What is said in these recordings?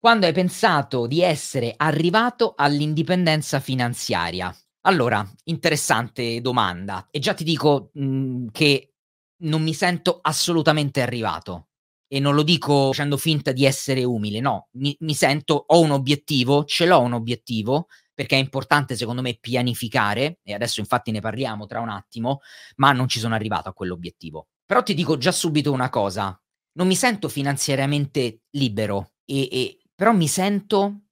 Quando hai pensato di essere arrivato all'indipendenza finanziaria? Allora, interessante domanda e già ti dico, mhmm, che non mi sento assolutamente arrivato e non lo dico facendo finta di essere umile, no, mi mi sento ho un obiettivo, ce l'ho un obiettivo, perché è importante secondo me pianificare e adesso infatti ne parliamo tra un attimo, ma non ci sono arrivato a quell'obiettivo. Però ti dico già subito una cosa, non mi sento finanziariamente libero e e però mi sento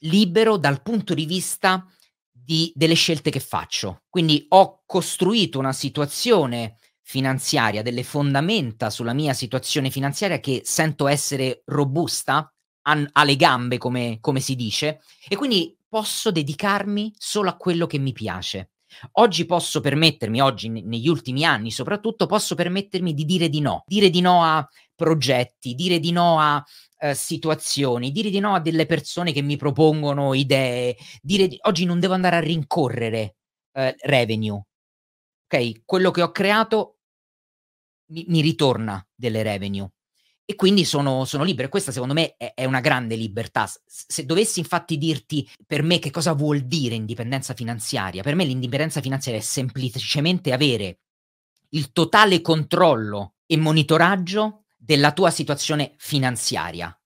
libero dal punto di vista di delle scelte che faccio. Quindi ho costruito una situazione finanziaria, delle fondamenta sulla mia situazione finanziaria che sento essere robusta, han ha le gambe come come si dice, e quindi posso dedicarmi solo a quello che mi piace. Oggi posso permettermi, oggi ne negli ultimi anni soprattutto, posso permettermi di dire di no, dire di no a progetti, dire di no a, ehm, situazioni, dire di no a delle persone che mi propongono idee, dire di oggi non devo andare a rincorrere, ehm, revenue, okay, quello che ho creato mi mi ritorna delle revenue. E quindi sono sono libero e questa secondo me è è una grande libertà. Se dovessi infatti dirti per me che cosa vuol dire indipendenza finanziaria, per me l'indipendenza finanziaria è semplicemente avere il totale controllo e monitoraggio della tua situazione finanziaria.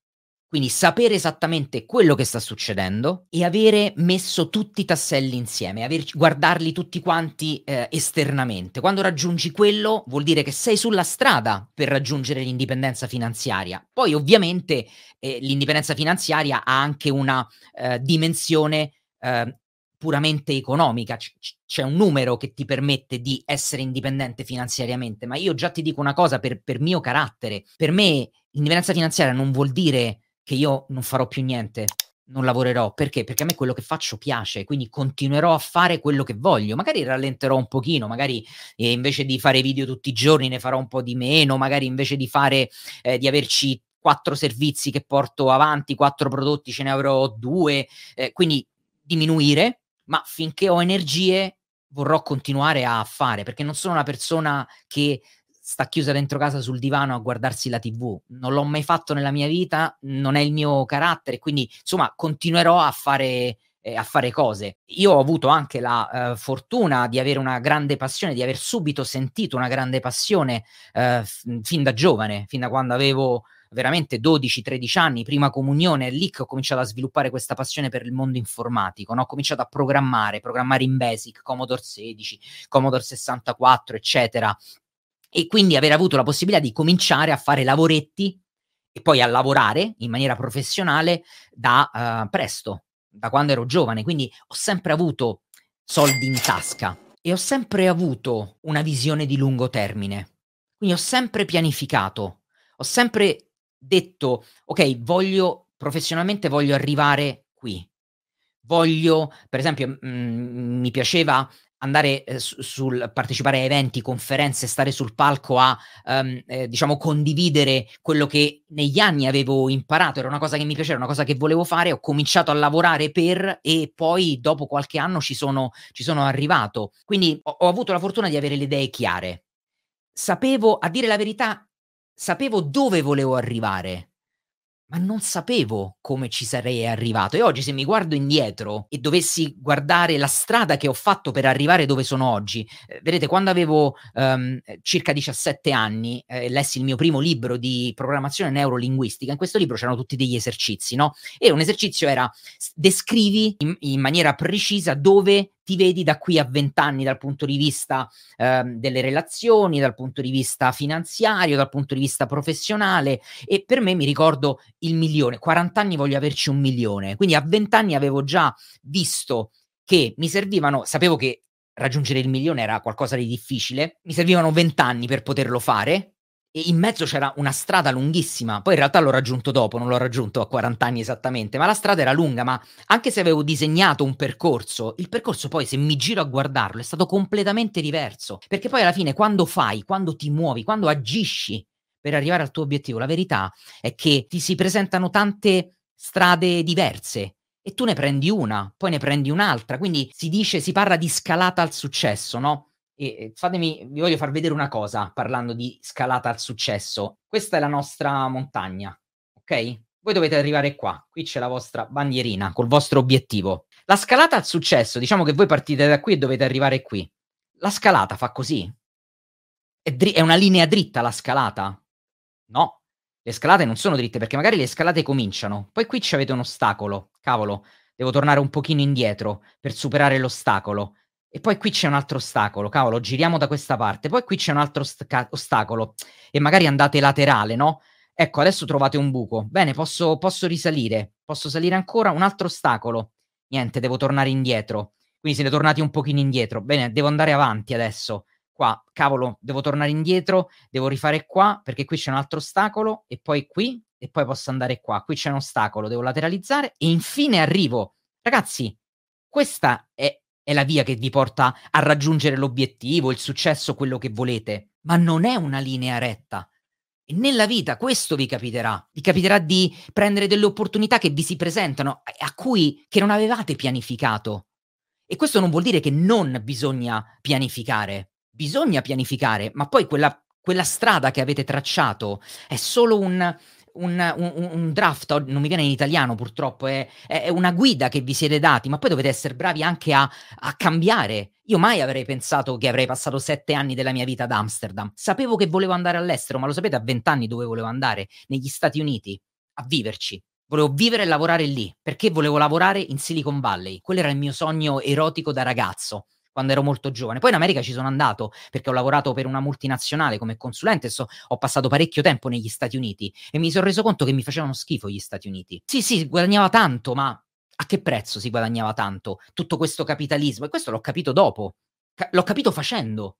Quindi sapere esattamente quello che sta succedendo e avere messo tutti i tasselli insieme, averci guardarli tutti quanti, ehm, esternamente. Quando raggiungi quello, vuol dire che sei sulla strada per raggiungere l'indipendenza finanziaria. Poi ovviamente, ehm, l'indipendenza finanziaria ha anche una, ehm, dimensione, ehm, puramente economica. C c'è un numero che ti permette di essere indipendente finanziariamente, ma io già ti dico una cosa per per mio carattere: per me l'indipendenza finanziaria non vuol dire che io non farò più niente, non lavorerò. Perché? Perché a me quello che faccio piace, quindi continuerò a fare quello che voglio. Magari rallenterò un pochino, magari, ehm, invece di fare video tutti i giorni ne farò un po' di meno, magari invece di fare ehm, di averci 4 servizi che porto avanti, 4 prodotti ce ne avrò 2, ehm, quindi diminuire, ma finché ho energie vorrò continuare a fare, perché non sono una persona che sta chiusa dentro casa sul divano a guardarsi la TV. Non l'ho mai fatto nella mia vita, non è il mio carattere, quindi insomma continuerò a fare ehm, a fare cose. Io ho avuto anche la, ehm, fortuna di avere una grande passione, di aver subito sentito una grande passione, ehm, f fin da giovane, fin da quando avevo veramente 12, 13 anni, prima comunione, è lì che ho cominciato a sviluppare questa passione per il mondo informatico, no, ho cominciato a programmare, programmare in BASIC, Commodore 16, Commodore 64, eccetera. E quindi aver avuto la possibilità di cominciare a fare lavoretti e poi a lavorare in maniera professionale da, uhm, presto, da quando ero giovane. Quindi ho sempre avuto soldi in tasca e ho sempre avuto una visione di lungo termine. Quindi ho sempre pianificato, ho sempre detto: "Okay, voglio professionalmente voglio arrivare qui. Voglio" per esempio, mhmm, mi piaceva andare, su sul partecipare a eventi, conferenze, stare sul palco a, uhm, ehm, diciamo condividere quello che negli anni avevo imparato, era una cosa che mi piaceva, una cosa che volevo fare, ho cominciato a lavorare per e poi dopo qualche anno ci sono ci sono arrivato. Quindi ho ho avuto la fortuna di avere le idee chiare. Sapevo a dire la verità, sapevo dove volevo arrivare, ma non sapevo come ci sarei arrivato. E oggi se mi guardo indietro e dovessi guardare la strada che ho fatto per arrivare dove sono oggi, ehm, vedete quando avevo, uhm, circa 17 anni, ehm, lessi il mio primo libro di programmazione neurolinguistica, in questo libro c'erano tutti degli esercizi, no, e un esercizio era descrivi in in maniera precisa dove ti vedi da qui a 20 anni dal punto di vista, ehm, delle relazioni, dal punto di vista finanziario, dal punto di vista professionale e per me mi ricordo il milione, 40 anni voglio averci 1.000.000. Quindi a 20 anni avevo già visto che mi servivano sapevo che raggiungere il milione era qualcosa di difficile, mi servivano 20 anni per poterlo fare e in mezzo c'era una strada lunghissima. Poi in realtà l'ho raggiunto dopo, non l'ho raggiunto a 40 anni esattamente, ma la strada era lunga, ma anche se avevo disegnato un percorso, il percorso poi se mi giro a guardarlo è stato completamente diverso, perché poi alla fine quando fai, quando ti muovi, quando agisci per arrivare al tuo obiettivo, la verità è che ti si presentano tante strade diverse e tu ne prendi una, poi ne prendi un'altra, quindi si dice si parla di scalata al successo, no, e fatemi vi voglio far vedere una cosa parlando di scalata al successo. Questa è la nostra montagna, okay? voi dovete arrivare qua, qui c'è la vostra bandierina col vostro obiettivo. La scalata al successo, diciamo che voi partite da qui e dovete arrivare qui. La scalata fa così? È, dri- è una linea dritta la scalata? No, le scalate non sono dritte perché magari le scalate cominciano, poi qui ci avete un ostacolo, cavolo, devo tornare un pochino indietro per superare l'ostacolo. E poi qui c'è un altro ostacolo, cavolo, giriamo da questa parte, poi qui c'è un altro st- ostacolo e magari andate laterale, no? Ecco, adesso trovate un buco. Bene, posso, posso risalire, posso salire ancora, un altro ostacolo. Niente, devo tornare indietro. Quindi siete tornati un pochino indietro. Bene, devo andare avanti adesso. Qua, cavolo, devo tornare indietro, devo rifare qua perché qui c'è un altro ostacolo e poi qui e poi posso andare qua. Qui c'è un ostacolo, devo lateralizzare e infine arrivo. Ragazzi, questa è, è la via che vi porta a raggiungere l'obiettivo, il successo, quello che volete, ma non è una linea retta. E nella vita questo vi capiterà. Vi capiterà di prendere delle opportunità che vi si presentano, a cui che non avevate pianificato. E questo non vuol dire che non bisogna pianificare. Bisogna pianificare, ma poi quella, quella strada che avete tracciato è solo un, un, un, un, draft, non mi viene in italiano purtroppo, è, è, una guida che vi siete dati, ma poi dovete essere bravi anche a, a cambiare. Io mai avrei pensato che avrei passato sette anni della mia vita ad Amsterdam. Sapevo che volevo andare all'estero, ma lo sapete a vent'anni dove volevo andare? Negli Stati Uniti, a viverci. Volevo vivere e lavorare lì, perché volevo lavorare in Silicon Valley. Quello era il mio sogno erotico da ragazzo quando ero molto giovane. Poi in America ci sono andato perché ho lavorato per una multinazionale come consulente, so, ho passato parecchio tempo negli Stati Uniti e mi sono reso conto che mi facevano schifo gli Stati Uniti. Sì, sì, guadagnava tanto, ma a che prezzo si guadagnava tanto? Tutto questo capitalismo e questo l'ho capito dopo. Ca- l'ho capito facendo.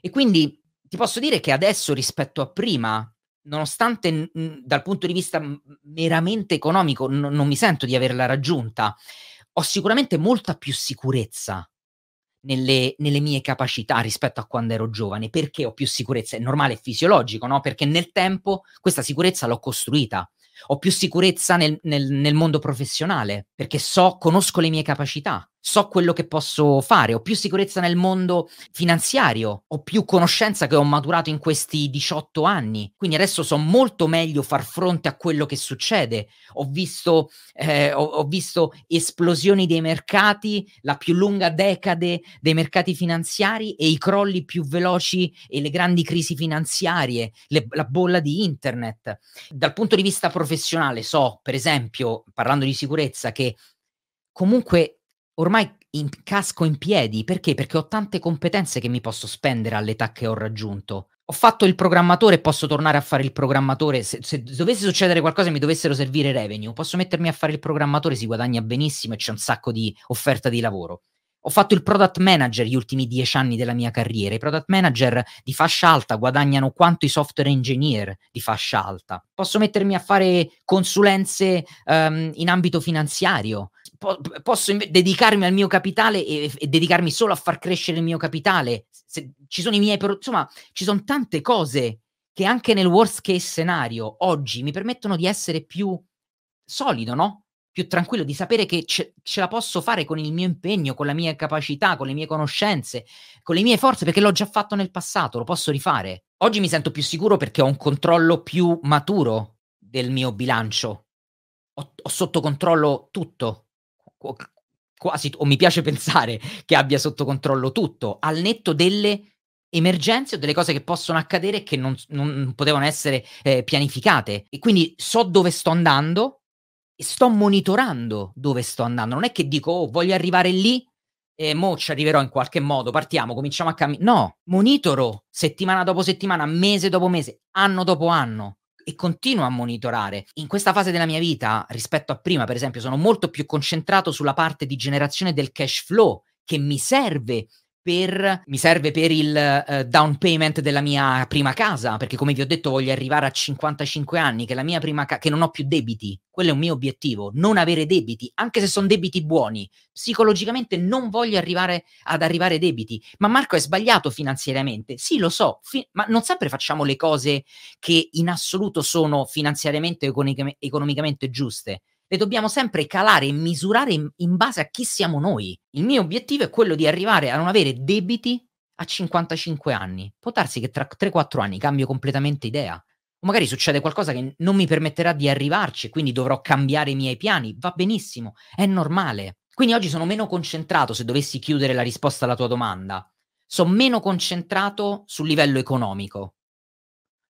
E quindi ti posso dire che adesso rispetto a prima, nonostante mh, dal punto di vista meramente economico n- non mi sento di averla raggiunta, ho sicuramente molta più sicurezza nelle, nelle, mie capacità rispetto a quando ero giovane, perché ho più sicurezza, è normale, è fisiologico, no? Perché nel tempo questa sicurezza l'ho costruita. Ho più sicurezza nel, nel, nel mondo professionale, perché so, conosco le mie capacità so quello che posso fare, ho più sicurezza nel mondo finanziario, ho più conoscenza che ho maturato in questi 18 anni, quindi adesso so molto meglio far fronte a quello che succede. Ho visto, eh, ho, ho visto esplosioni dei mercati, la più lunga decade dei mercati finanziari e i crolli più veloci e le grandi crisi finanziarie, le, la bolla di internet. Dal punto di vista professionale so, per esempio, parlando di sicurezza, che comunque ormai in, casco in piedi. Perché? Perché ho tante competenze che mi posso spendere all'età che ho raggiunto. Ho fatto il programmatore e posso tornare a fare il programmatore. Se, se dovesse succedere qualcosa e mi dovessero servire revenue, posso mettermi a fare il programmatore, si guadagna benissimo e c'è un sacco di offerta di lavoro. Ho fatto il product manager gli ultimi dieci anni della mia carriera. I product manager di fascia alta guadagnano quanto i software engineer di fascia alta. Posso mettermi a fare consulenze um, in ambito finanziario po- posso inve- dedicarmi al mio capitale e-, e, dedicarmi solo a far crescere il mio capitale. Se ci sono i miei, pro- insomma, ci sono tante cose che anche nel worst case scenario oggi mi permettono di essere più solido, no? Più tranquillo, di sapere che ce-, ce la posso fare con il mio impegno, con la mia capacità, con le mie conoscenze, con le mie forze, perché l'ho già fatto nel passato, lo posso rifare. Oggi mi sento più sicuro perché ho un controllo più maturo del mio bilancio. Ho, ho sotto controllo tutto quasi, o mi piace pensare che abbia sotto controllo tutto, al netto delle emergenze o delle cose che possono accadere che non, non potevano essere eh, pianificate. E quindi so dove sto andando sto monitorando dove sto andando. Non è che dico, oh, voglio arrivare lì e mo ci arriverò in qualche modo, partiamo, cominciamo a camminare. No, monitoro settimana dopo settimana, mese dopo mese, anno dopo anno e continuo a monitorare. In questa fase della mia vita, rispetto a prima, per esempio, sono molto più concentrato sulla parte di generazione del cash flow che mi serve per, mi serve per il uh, down payment della mia prima casa, perché come vi ho detto voglio arrivare a 55 anni, che la mia prima casa, che non ho più debiti, quello è un mio obiettivo, non avere debiti, anche se sono debiti buoni, psicologicamente non voglio arrivare ad arrivare debiti, ma Marco è sbagliato finanziariamente, sì lo so, fi- ma non sempre facciamo le cose che in assoluto sono finanziariamente e economic- economicamente giuste le dobbiamo sempre calare e misurare in, in base a chi siamo noi. Il mio obiettivo è quello di arrivare a non avere debiti a 55 anni. Può darsi che tra 3-4 anni cambio completamente idea. O magari succede qualcosa che non mi permetterà di arrivarci quindi dovrò cambiare i miei piani. Va benissimo, è normale. Quindi oggi sono meno concentrato, se dovessi chiudere la risposta alla tua domanda, sono meno concentrato sul livello economico.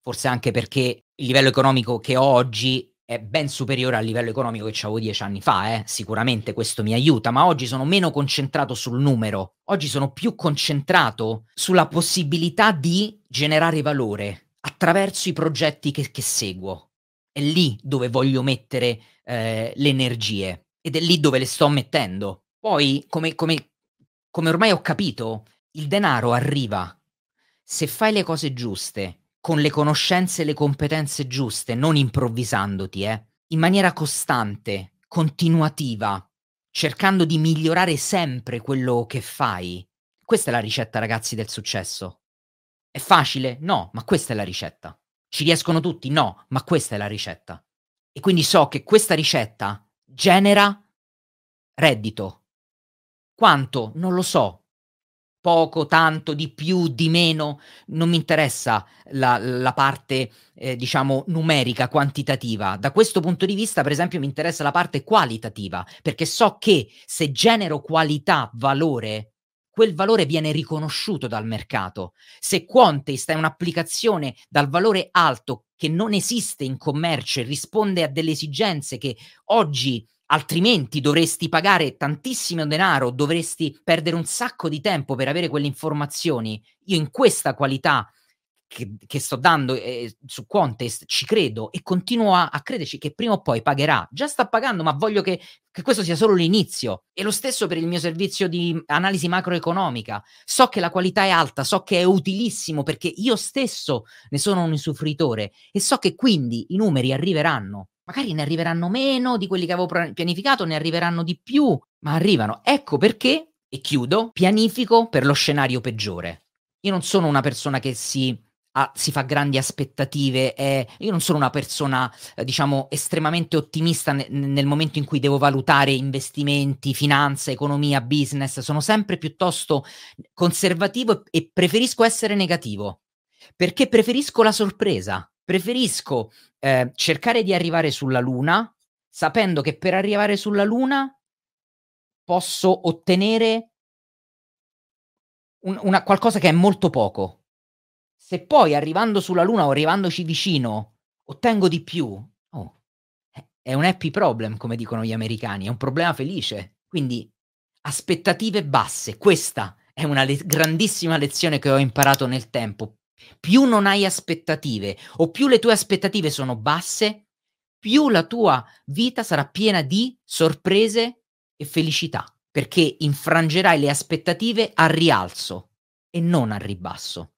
Forse anche perché il livello economico che ho oggi è ben superiore al livello economico che avevo dieci anni fa, eh? sicuramente questo mi aiuta, ma oggi sono meno concentrato sul numero, oggi sono più concentrato sulla possibilità di generare valore attraverso i progetti che, che seguo. È lì dove voglio mettere eh, le energie ed è lì dove le sto mettendo. Poi, come, come, come ormai ho capito, il denaro arriva se fai le cose giuste, con le conoscenze e le competenze giuste, non improvvisandoti, eh, in maniera costante, continuativa, cercando di migliorare sempre quello che fai. Questa è la ricetta, ragazzi, del successo. È facile? No, ma questa è la ricetta. Ci riescono tutti? No, ma questa è la ricetta. E quindi so che questa ricetta genera reddito. Quanto? Non lo so, poco, tanto, di più, di meno, non mi interessa la, la parte, eh, diciamo, numerica, quantitativa. Da questo punto di vista, per esempio, mi interessa la parte qualitativa, perché so che se genero qualità, valore, quel valore viene riconosciuto dal mercato. Se Quantest è un'applicazione dal valore alto che non esiste in commercio e risponde a delle esigenze che oggi altrimenti dovresti pagare tantissimo denaro, dovresti perdere un sacco di tempo per avere quelle informazioni. Io in questa qualità che, che sto dando eh, su Contest ci credo e continuo a, a, crederci che prima o poi pagherà. Già sta pagando, ma voglio che, che questo sia solo l'inizio. E lo stesso per il mio servizio di analisi macroeconomica. So che la qualità è alta, so che è utilissimo perché io stesso ne sono un usufruitore e so che quindi i numeri arriveranno. Magari ne arriveranno meno di quelli che avevo pianificato, ne arriveranno di più, ma arrivano. Ecco perché, e chiudo, pianifico per lo scenario peggiore. Io non sono una persona che si, ha, si fa grandi aspettative, eh, io non sono una persona, eh, diciamo, estremamente ottimista ne, nel momento in cui devo valutare investimenti, finanza, economia, business. Sono sempre piuttosto conservativo e, e preferisco essere negativo, perché preferisco la sorpresa preferisco eh, cercare di arrivare sulla Luna sapendo che per arrivare sulla Luna posso ottenere un, una, qualcosa che è molto poco. Se poi arrivando sulla Luna o arrivandoci vicino ottengo di più, oh, è un happy problem, come dicono gli americani, è un problema felice. Quindi aspettative basse, questa è una le- grandissima lezione che ho imparato nel tempo più non hai aspettative o più le tue aspettative sono basse, più la tua vita sarà piena di sorprese e felicità, perché infrangerai le aspettative al rialzo e non al ribasso.